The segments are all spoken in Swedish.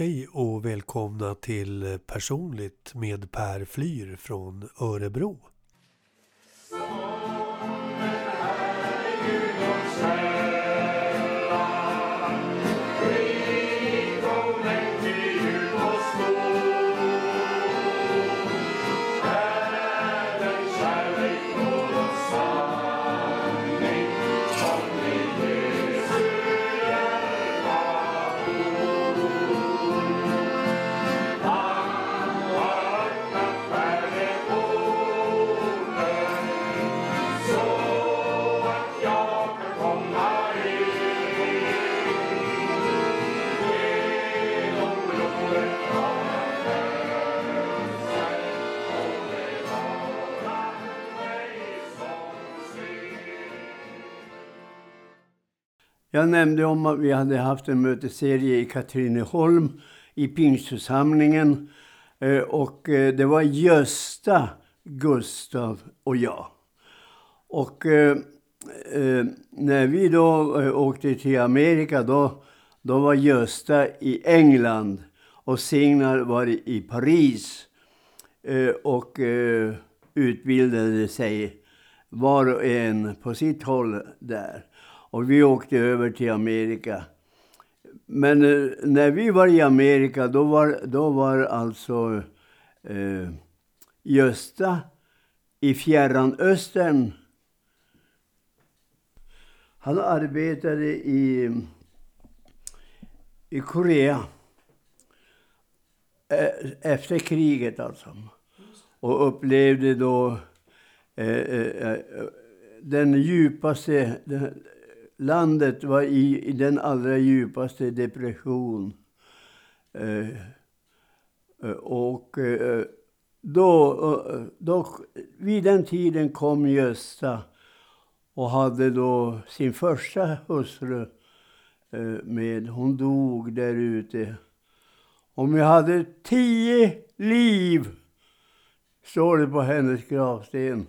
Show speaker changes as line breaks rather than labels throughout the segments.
Hej och välkomna till Personligt med Per Flyr från Örebro.
Jag nämnde om att vi hade haft en mötesserie i Katrineholm i Pingstförsamlingen. Eh, och eh, det var Gösta, Gustav och jag. Och eh, när vi då åkte till Amerika då, då var Gösta i England och Signar var i Paris. Och utbildade sig var och en på sitt håll där. Och vi åkte över till Amerika. Men eh, när vi var i Amerika då var, då var alltså eh, Gösta i Fjärran Östern. Han arbetade i, i Korea. E efter kriget alltså. Och upplevde då eh, eh, eh den djupaste, den, landet var i, i den allra djupaste depression. Eh, eh och eh, då, eh, då, vid den tiden kom Gösta och hade då sin första hustru eh, med. Hon dog där ute. Om jag hade tio liv, står det på hennes gravsten,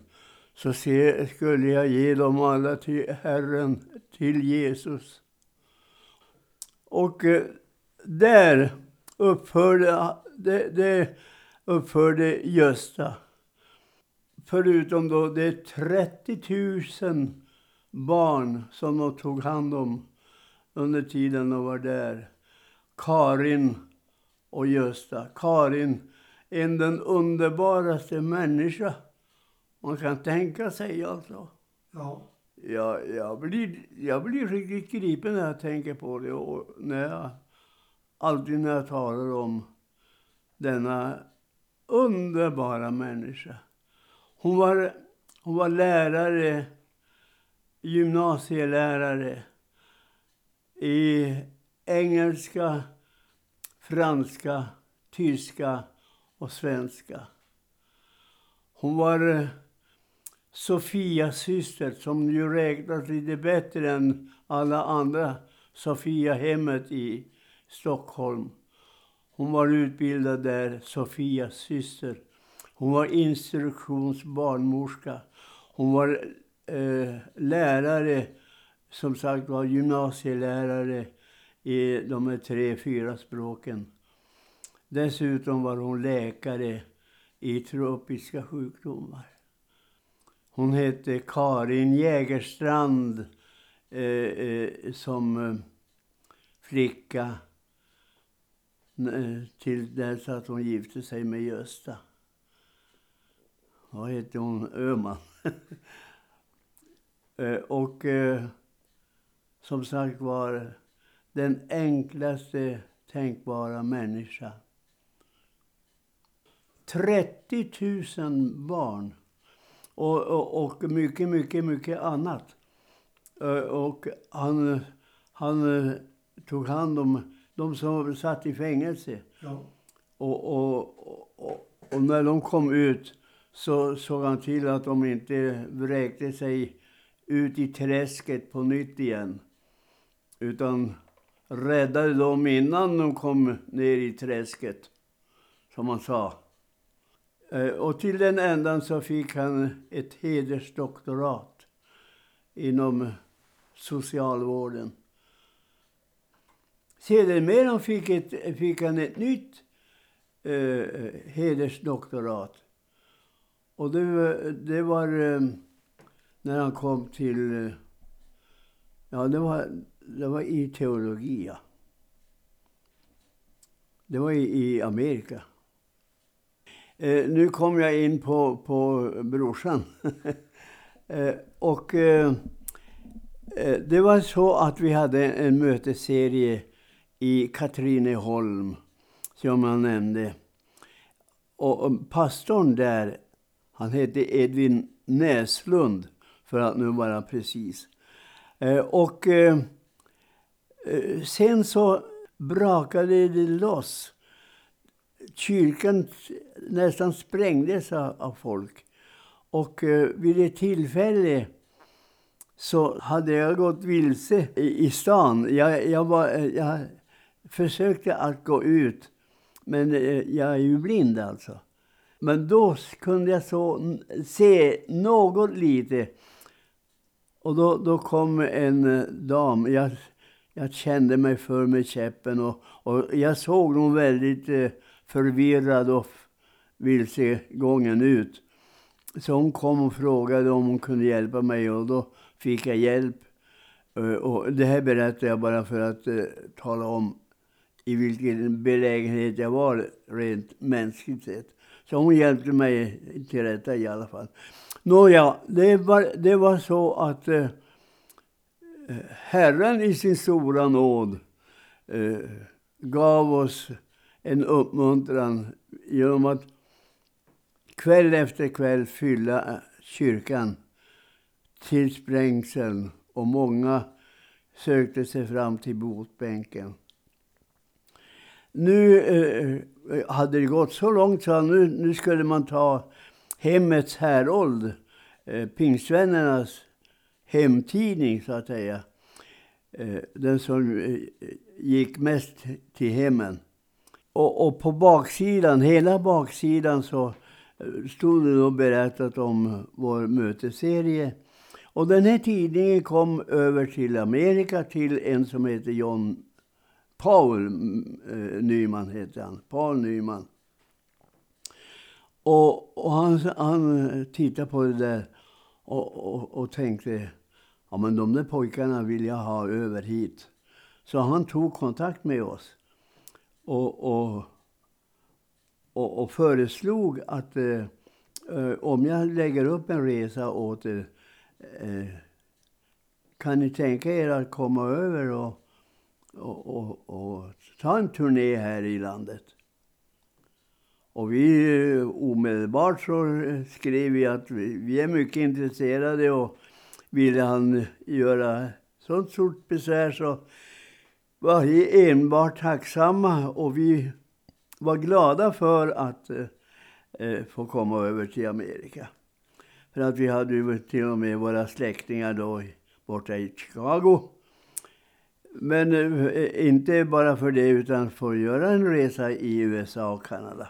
så skulle jag ge dem alla till Herren till Jesus. Och eh, där uppförde, det, det uppförde Gösta. Förutom då det 30 000 barn som de tog hand om under tiden de var där. Karin och Gösta. Karin, en den underbaraste människa man kan tänka sig alltså. Ja jag, jag, blir, jag blir riktigt gripen när jag tänker på det och när jag, alltid när jag talar om denna underbara människa. Hon var, hon var lärare, gymnasielärare i engelska, franska, tyska och svenska. Hon var Sofias syster som ju räknas lite bättre än alla andra Sofia-hemmet i Stockholm. Hon var utbildad där, Sofias syster. Hon var instruktionsbarnmorska. Hon var eh, lärare, som sagt var gymnasielärare i de här tre, fyra språken. Dessutom var hon läkare i tropiska sjukdomar. Hon hette Karin Jägerstrand eh, eh, som eh, flicka eh, till dess att hon gifte sig med Gösta. Vad hette hon? Öhman. Eh, och eh, som sagt var den enklaste tänkbara människa. 30 000 barn och, och, och mycket, mycket, mycket annat. Eh, och han, han eh, tog hand om de som satt i fängelse. Ja. Och, och, och, och, när de kom ut så såg han till att de inte vräkte sig ut i träsket på nytt igen. Utan räddade dem innan de kom ner i träsket, som han sa. Eh, och till den ändan så fick han ett hedersdoktorat inom socialvården. Sedermera fick, ett, fick han ett nytt eh, hedersdoktorat. Och det, var- det var eh, när han kom till... Eh, ja, det var, det var i teologi, ja. Det var i, i Amerika. Eh, nu kom jag in på, på brorsan. eh, och eh, eh, det var så att vi hade en mötesserie i Katrineholm, som jag nämnde. Och, och pastorn där, han hette Edvin Näslund, för att nu vara precis. Eh, och eh, eh sen så brakade det loss. Kyrkan nästan sprängdes av, av folk. Och eh, vid ett tillfälle så hade jag gått vilse i, i stan. Jag, jag, var, eh, jag försökte att gå ut, men eh, jag är ju blind alltså. Men då kunde jag så se något lite. Och då, då kom en eh, dam. Jag, jag kände mig för med käppen och, och jag såg hon väldigt eh, förvirrad och vilsegången. gången ut. Så hon kom och frågade om hon kunde hjälpa mig och då fick jag hjälp. Eh, och det här berättar jag bara för att eh, tala om i vilken belägenhet jag var rent mänskligt sett. Så hon hjälpte mig till rätta i alla fall. Nåja, det var, det var så att eh, Herren i sin stora nåd eh, gav oss en uppmuntran genom att kväll efter kväll fylla kyrkan till sprängseln och många sökte sig fram till botbänken. Nu eh, hade det gått så långt så nu, nu skulle man ta Hemmets härold, eh, Pingstvännernas hemtidning så att säga. Eh, den som eh, gick mest till hemmen. Och, och på baksidan, hela baksidan så eh, stod det då berättat om vår mötesserie. Och den här tidningen kom över till Amerika till en som heter John Paul mm, eh, Nyman heter han. Paul Nyman. Och, och han, han eh, tittade på det där och, och, och tänkte, ja men de där pojkarna vill jag ha över hit. Så han tog kontakt med oss och, och, och, och föreslog att eh, eh, om jag lägger upp en resa åt er, eh, kan ni tänka er att komma över och, och, och, och ta en turné här i landet? Och vi eh, omedelbart så skrev vi att vi, vi är mycket intresserade och ville han göra sånt stort besvär så var vi enbart tacksamma och vi var glada för att eh, få komma över till Amerika. För att vi hade ju till och med våra släktingar då borta i Chicago. Men eh, inte bara för det utan för att göra en resa i USA och Kanada.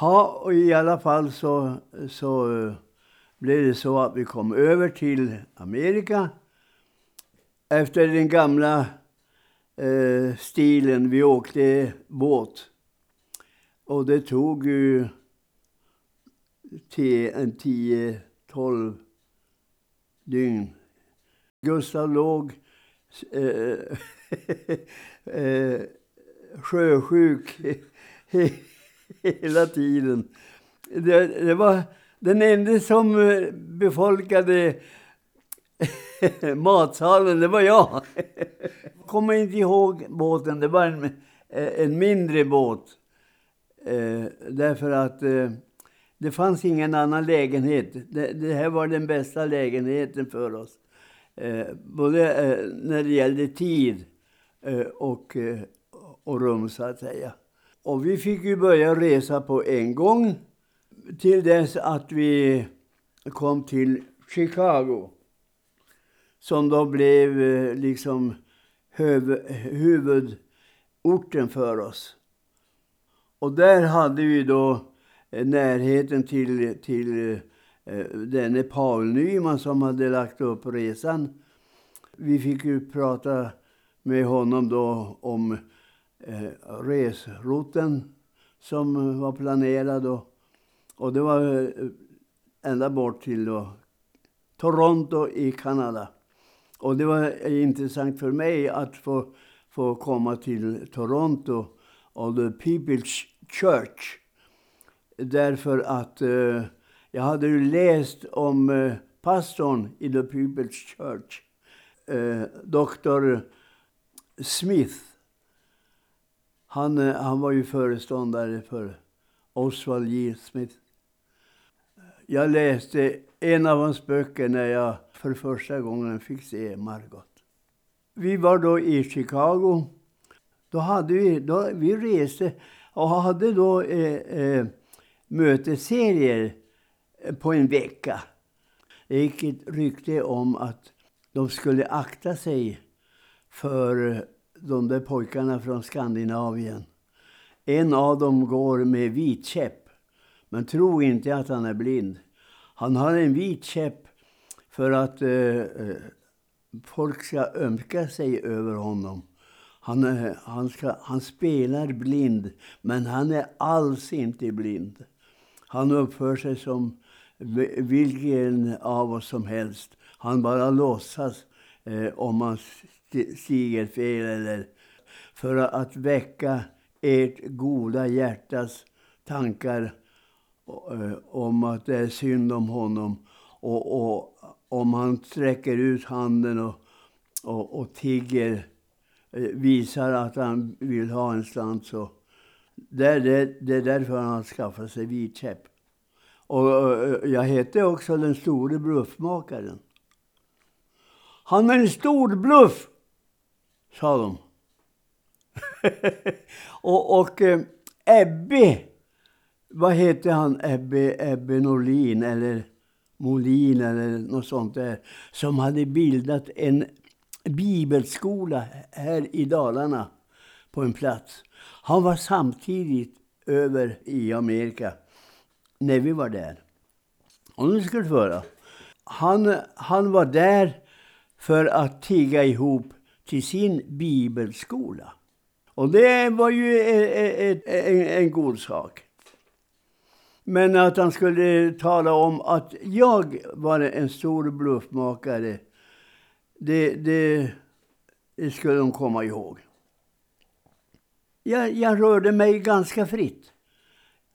Ja, och i alla fall så, så eh, blev det så att vi kom över till Amerika. Efter den gamla eh, stilen. Vi åkte båt. Och det tog ju en 10-12 dygn. Gustav låg eh, eh, sjösjuk hela tiden. Det, det var den enda som befolkade matsalen, det var jag. Jag kommer inte ihåg båten, det var en, eh, en mindre båt. Eh, därför att eh, det fanns ingen annan lägenhet. Det, det här var den bästa lägenheten för oss. Eh, både eh, när det gällde tid eh, och, och rum så att säga. Och vi fick ju börja resa på en gång till dess att vi kom till Chicago. Som då blev eh, liksom huv, huvudorten för oss. Och där hade vi då eh, närheten till, till eh, denne Paul Nyman som hade lagt upp resan. Vi fick ju prata med honom då om eh, som var planerad. Och, och det var ända bort till då, Toronto i Kanada. Och det var intressant för mig att få, få komma till Toronto och The People's Church. Därför att eh, jag hade ju läst om eh, pastorn i The People's Church, eh, Dr. Smith. Han, eh, han var ju föreståndare för Oswald J. Smith. Jag läste en av hans böcker när jag för första gången fick se Margot. Vi var då i Chicago. Då hade vi, då, vi reste och hade då eh, eh, mötesserier eh, på en vecka. Det gick ett rykte om att de skulle akta sig för eh, de där pojkarna från Skandinavien. En av dem går med vit käpp. Men tro inte att han är blind. Han har en vit käpp för att eh, eh, folk ska ömka sig över honom. Han, eh, han, ska, han spelar blind, men han är alls inte blind. Han uppför sig som vilken av oss som helst. Han bara låtsas eh, om man stiger fel eller för att väcka ert goda hjärtas tankar Eh, om att det är synd om honom. Och, och om han sträcker ut handen och, och, och tigger, eh, visar att han vill ha en slant så det, det, det är därför han har skaffat sig vit käpp. Och eh, jag hette också den store bluffmakaren. Han är en stor bluff, sa de. och och Ebbe, vad heter han? Ebbe, Ebbe Norlin eller Molin eller något sånt där. Som hade bildat en bibelskola här i Dalarna på en plats. Han var samtidigt över i Amerika när vi var där. Och nu ska du höra. Han, han var där för att tigga ihop till sin bibelskola. Och det var ju en, en, en god sak. Men att han skulle tala om att jag var en stor bluffmakare, det, det, det skulle de komma ihåg. Jag, jag rörde mig ganska fritt.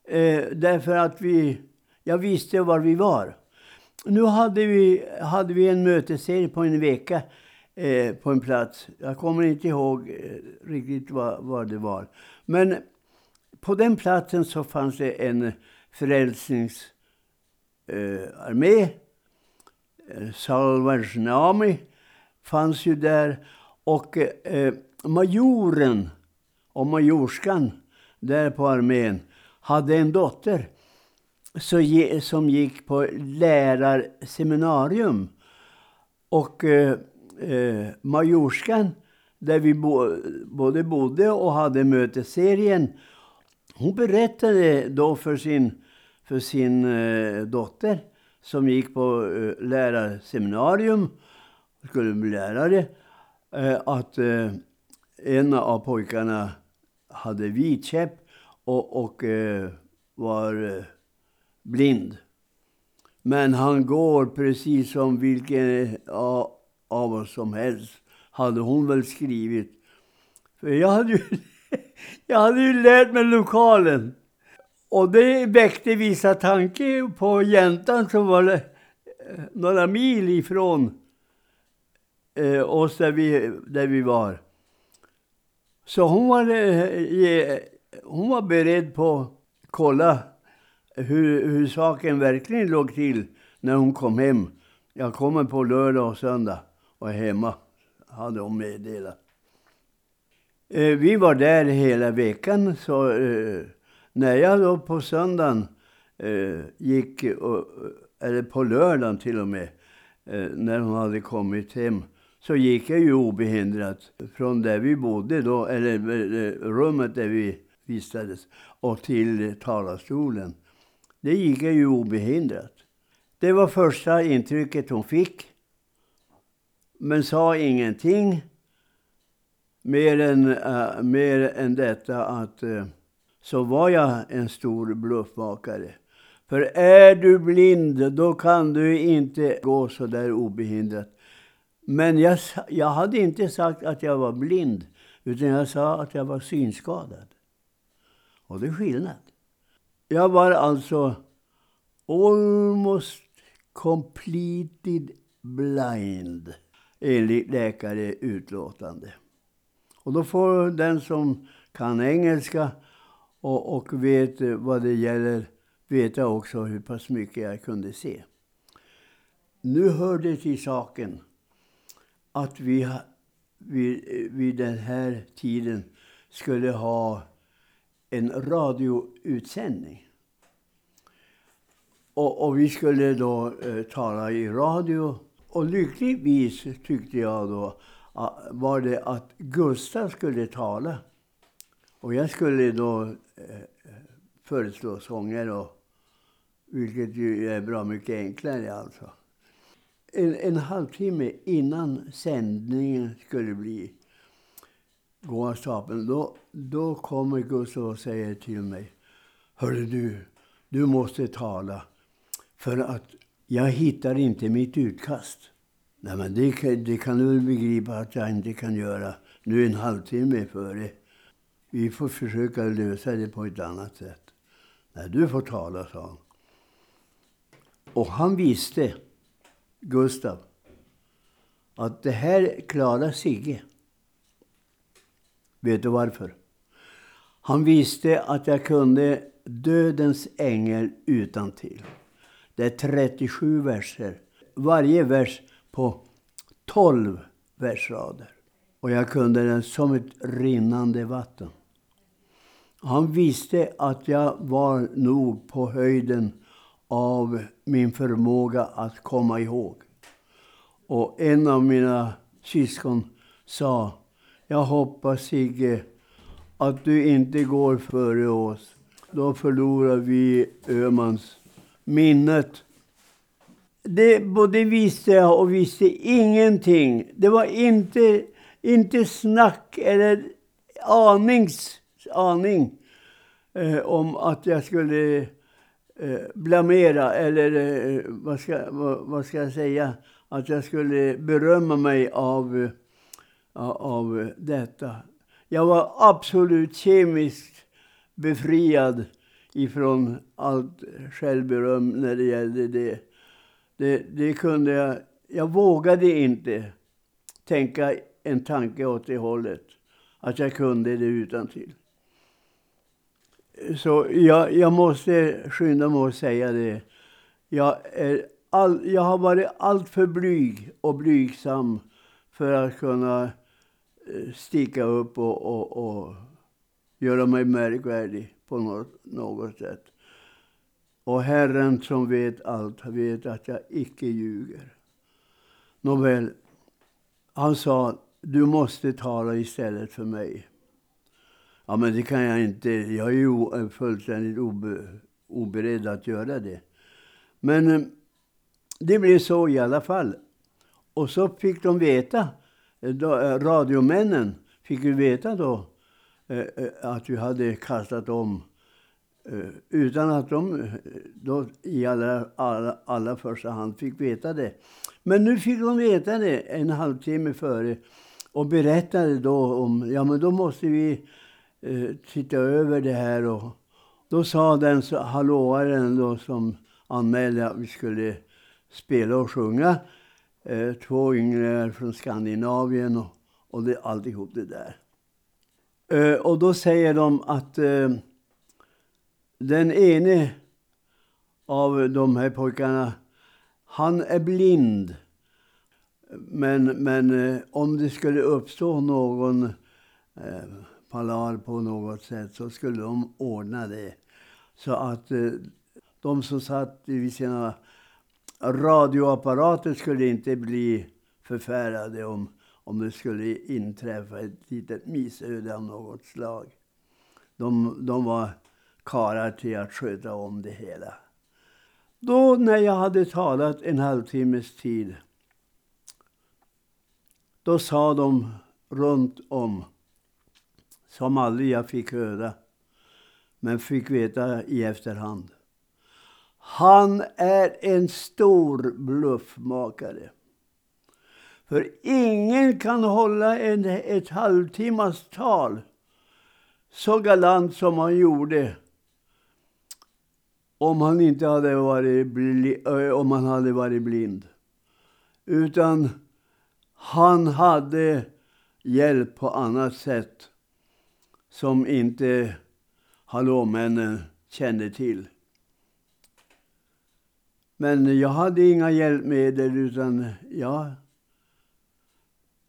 Eh, därför att vi, jag visste var vi var. Nu hade vi, hade vi en mötesserie på en vecka eh, på en plats. Jag kommer inte ihåg eh, riktigt vad, vad det var. Men på den platsen så fanns det en frälsningsarmé. Eh, eh Salvation Army fanns ju där. Och eh, majoren och majorskan där på armén hade en dotter som gick på lärarseminarium. Och eh, eh, majorskan, där vi bo, både bodde och hade mötesserien, hon berättade då för sin, för sin eh, dotter som gick på eh, lärarseminarium, skulle bli lärare, eh, att eh, en av pojkarna hade vit käpp och, och eh, var eh, blind. Men han går precis som vilken eh, av, av oss som helst, hade hon väl skrivit. För jag hade ju, jag hade ju lärt mig lokalen. Och det väckte vissa tankar på jäntan som var några mil ifrån eh, oss där vi, där vi var. Så hon var, eh, eh hon var beredd på att kolla hur, hur saken verkligen låg till när hon kom hem. Jag kommer på lördag och söndag och är hemma, hade hon meddelat. Eh, vi var där hela veckan, så eh, när jag då på söndagen eh, gick, eller på lördagen till och med, när hon hade kommit hem, så gick jag ju obehindrat från där vi bodde då, eller rummet där vi vistades, och till talarstolen. Det gick jag ju obehindrat. Det var första intrycket hon fick. Men sa ingenting mer än, uh, mer än detta att uh, så var jag en stor bluffmakare. För är du blind, då kan du inte gå så där obehindrat. Men jag, jag hade inte sagt att jag var blind, utan jag sa att jag var synskadad. Och det är skillnad. Jag var alltså almost completed blind, enligt läkare utlåtande. Och då får den som kan engelska och, och vet vad det gäller veta också hur pass mycket jag kunde se. Nu hör det till saken att vi vid, vid den här tiden skulle ha en radioutsändning. Och, och vi skulle då eh, tala i radio. Och lyckligtvis tyckte jag då var det att Gustav skulle tala. Och jag skulle då eh, eh, föreslå sånger, och, vilket ju är bra mycket enklare alltså. En, en halvtimme innan sändningen skulle bli gå av stapeln, då, då kommer Gustav och säger till mig. Hörru du, du måste tala. För att jag hittar inte mitt utkast. Nej, men det, det kan du väl begripa att jag inte kan göra nu en halvtimme före. Vi får försöka lösa det på ett annat sätt. Nej, du får tala, sa han. Och han visste, Gustav, att det här klarar Sigge. Vet du varför? Han visste att jag kunde Dödens ängel utan till. Det är 37 verser. Varje vers på 12 versrader. Och jag kunde den som ett rinnande vatten. Han visste att jag var nog på höjden av min förmåga att komma ihåg. Och en av mina syskon sa, jag hoppas Sigge att du inte går före oss. Då förlorar vi Ömans minnet. Det både visste jag och visste ingenting. Det var inte, inte snack eller anings, aning eh, om att jag skulle eh, blamera eller eh, vad, ska, vad, vad, ska jag säga? Att jag skulle berömma mig av, eh, av detta. Jag var absolut kemiskt befriad ifrån allt självberöm när det gällde det. Det, det kunde jag... Jag vågade inte tänka en tanke åt det hållet. Att jag kunde det utan till. Så jag, jag måste skynda mig att säga det. Jag, är all, jag har varit alltför blyg och blygsam för att kunna eh, sticka upp och, och, och göra mig märkvärdig på något, något sätt. Och Herren som vet allt vet att jag icke ljuger. Nåväl, han sa, du måste tala istället för mig. Ja, men det kan jag inte. Jag är ju fullständigt obe, oberedd att göra det. Men eh, det blev så i alla fall. Och så fick de veta, eh, då, eh, radiomännen fick ju veta då att vi hade kastat om. Eh, utan att de eh, då i alla, alla, alla första hand fick veta det. Men nu fick de veta det en halvtimme före och berättade då om, ja men då måste vi eh, titta över det här. Och då sa den hallåaren då som anmälde att vi skulle spela och sjunga, eh, två yngre från Skandinavien och, och det, alltihop det där. Eh, och då säger de att eh, den ene av de här pojkarna, han är blind. Men, men eh, om det skulle uppstå någon eh, palar på något sätt så skulle de ordna det. Så att eh, de som satt vid sina radioapparater skulle inte bli förfärade om om det skulle inträffa ett litet missöde av något slag. De, de var karlar till att sköta om det hela. Då när jag hade talat en halvtimmes tid, då sa de runt om som aldrig jag fick höra, men fick veta i efterhand. Han är en stor bluffmakare. För ingen kan hålla en, ett halvtimmas tal så galant som han gjorde om han inte hade varit, bli, eh, om han hade varit blind. Utan han hade hjälp på annat sätt som inte hallåmännen kände till. Men jag hade inga hjälpmedel utan jag...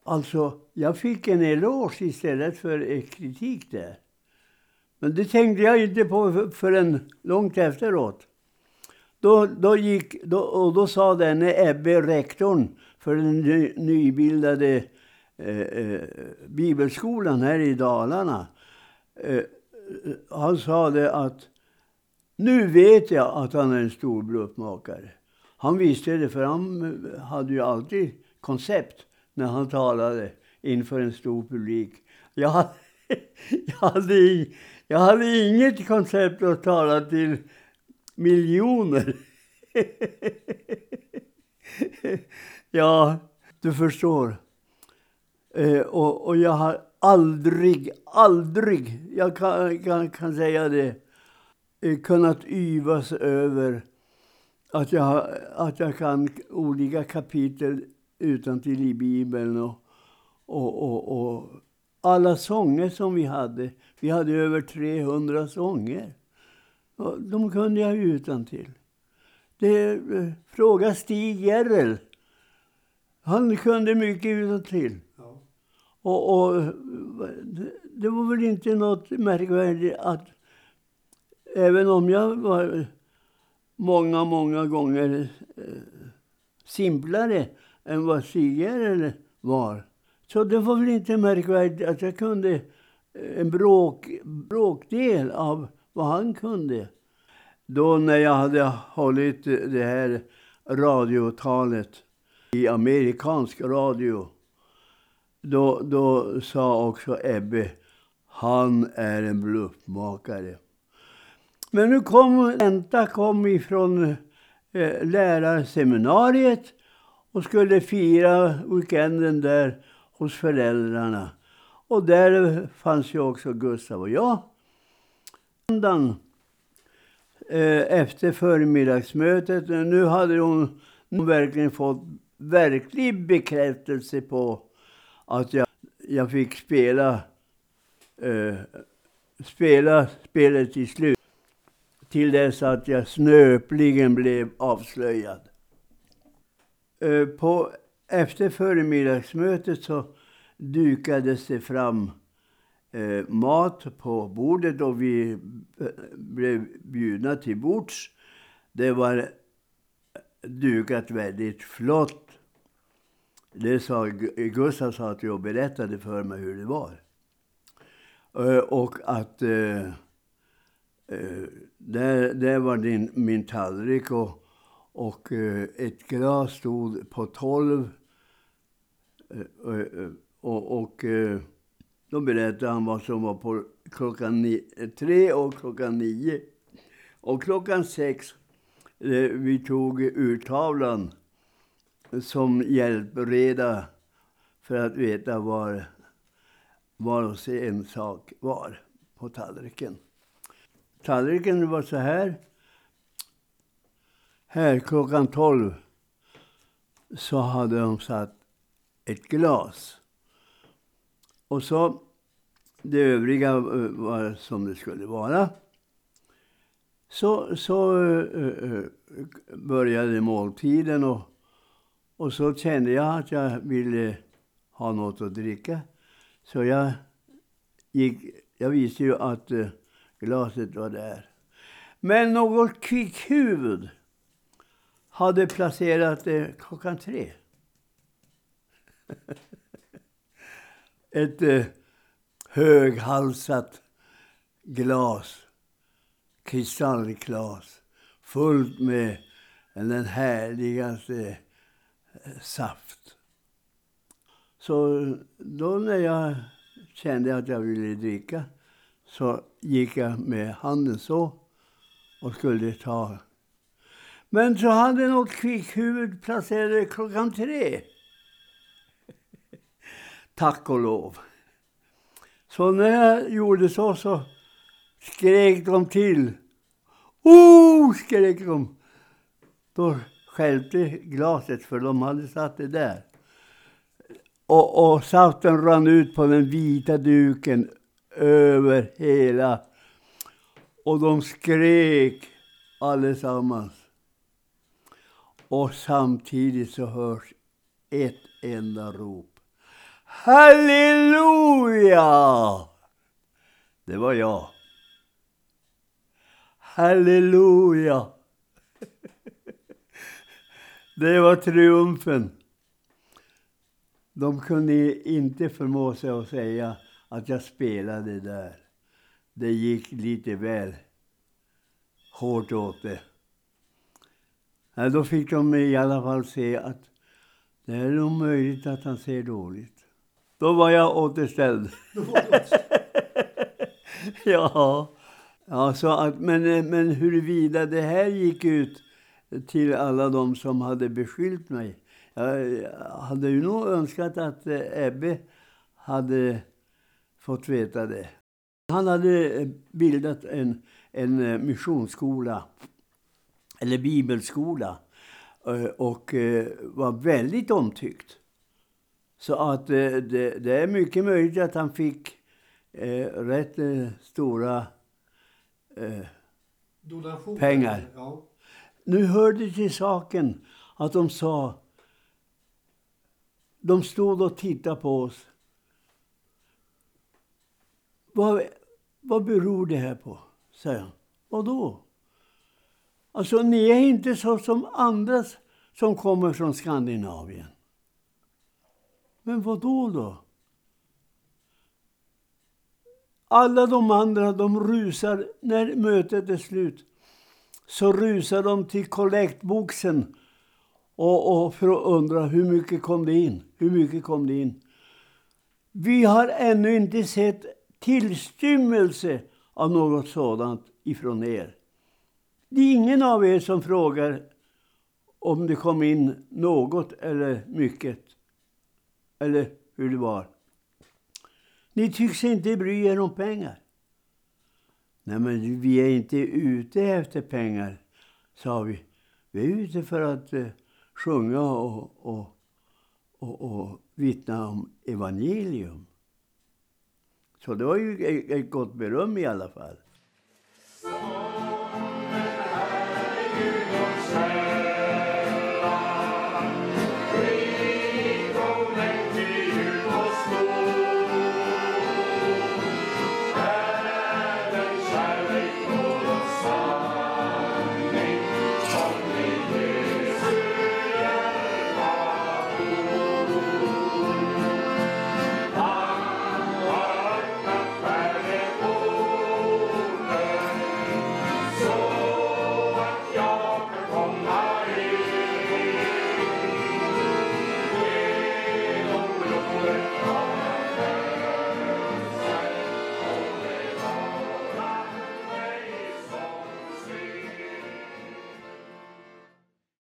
Alltså, jag fick en eloge istället för kritik där. Men det tänkte jag inte på förrän långt efteråt. Då, då, gick, då, och då sa denne Ebbe, rektorn för den ny, nybildade eh, eh, bibelskolan här i Dalarna. Eh, han sa det att nu vet jag att han är en stor bluffmakare. Han visste det för han eh, hade ju alltid koncept när han talade inför en stor publik. Jag, jag, hade, jag hade inget koncept att tala till miljoner. ja, du förstår. Eh, och, och jag har aldrig, aldrig, jag kan, kan, kan säga det, eh, kunnat yvas över att jag, att jag kan olika kapitel utan till i Bibeln och, och, och, och alla sånger som vi hade. Vi hade över 300 sånger. De kunde jag utan till. Det, eh, fråga Stig Järrel. Han kunde mycket utan till. Ja. Och, och, det var väl inte något märkvärdigt att även om jag var många, många gånger eh, simplare än vad Stig Järrel var. Så det var väl inte märkvärdigt att jag kunde eh, en bråk, bråkdel av vad han kunde. Då när jag hade hållit eh, det här radiotalet i amerikansk radio, då, då sa också Ebbe, han är en bluffmakare. Men nu kom Enta kom ifrån eh, lärarseminariet och skulle fira weekenden där hos föräldrarna. Och där fanns ju också Gustav och jag. Söndagen eh, efter förmiddagsmötet, eh, nu hade hon verkligen fått verklig bekräftelse på att jag, jag fick spela, eh, spela spelet till slut. Till dess att jag snöpligen blev avslöjad. Eh, på, efter förmiddagsmötet så dukades det fram eh, mat på bordet och vi eh, blev bjudna till bords. Det var dukat väldigt flott. Det sa Gustav sa att jag berättade för mig hur det var. Eh, och att eh, eh, där, där var din, min tallrik och, och ett glas stod på tolv. Eh, eh, eh, och, och då berättade han vad som var på klockan ni- tre och klockan nio. Och klockan sex, vi tog urtavlan som hjälpreda för att veta var, var en sak var på tallriken. Tallriken var så här. Här klockan tolv så hade de satt ett glas och så det övriga eh, var som det skulle vara. Så, så uh, började måltiden och, och så kände jag att jag ville ha något att dricka. Så jag gick, jag visste ju att uh, glaset var där. Men något kvickhuvud hade placerat det klockan tre ett eh, höghalsat glas, kristallglas, fullt med den härligaste eh, saft. Så då när jag kände att jag ville dricka så gick jag med handen så och skulle ta. Men så hade något kvickhuvud placerat klockan tre. Tack och lov. Så när jag gjorde så så skrek de till. Oh, skrek de. Då skälpte glaset för de hade satt det där. Och, och saften rann ut på den vita duken över hela. Och de skrek allesammans. Och samtidigt så hörs ett enda rop. Halleluja! Det var jag. Halleluja! Det var triumfen. De kunde inte förmå sig att säga att jag spelade där. Det gick lite väl hårt åt det. Ja, då fick de i alla fall se att det är nog möjligt att han ser dåligt. Då var jag återställd. ja, ja så att, men, men huruvida det här gick ut till alla de som hade beskyllt mig. Jag hade ju nog önskat att Ebbe hade fått veta det. Han hade bildat en, en missionsskola, eller bibelskola, och var väldigt omtyckt. Så att det, det är mycket möjligt att han fick eh, rätt eh, stora eh, pengar. Ja. Nu hörde till saken att de sa... De stod och tittade på oss. Vad, vad beror det här på? säger han. Vad då? Alltså, ni är inte så som andra som kommer från Skandinavien. Men vad då då? Alla de andra, de rusar när mötet är slut. Så rusar de till kollektboxen och, och för att undra hur mycket kom det in? Hur mycket kom det in? Vi har ännu inte sett tillstymmelse av något sådant ifrån er. Det är ingen av er som frågar om det kom in något eller mycket. Eller hur det var. Ni tycks inte bry er om pengar. Nej, men vi är inte ute efter pengar, sa vi. Vi är ute för att eh, sjunga och, och, och, och vittna om evangelium. Så det var ju ett gott beröm i alla fall.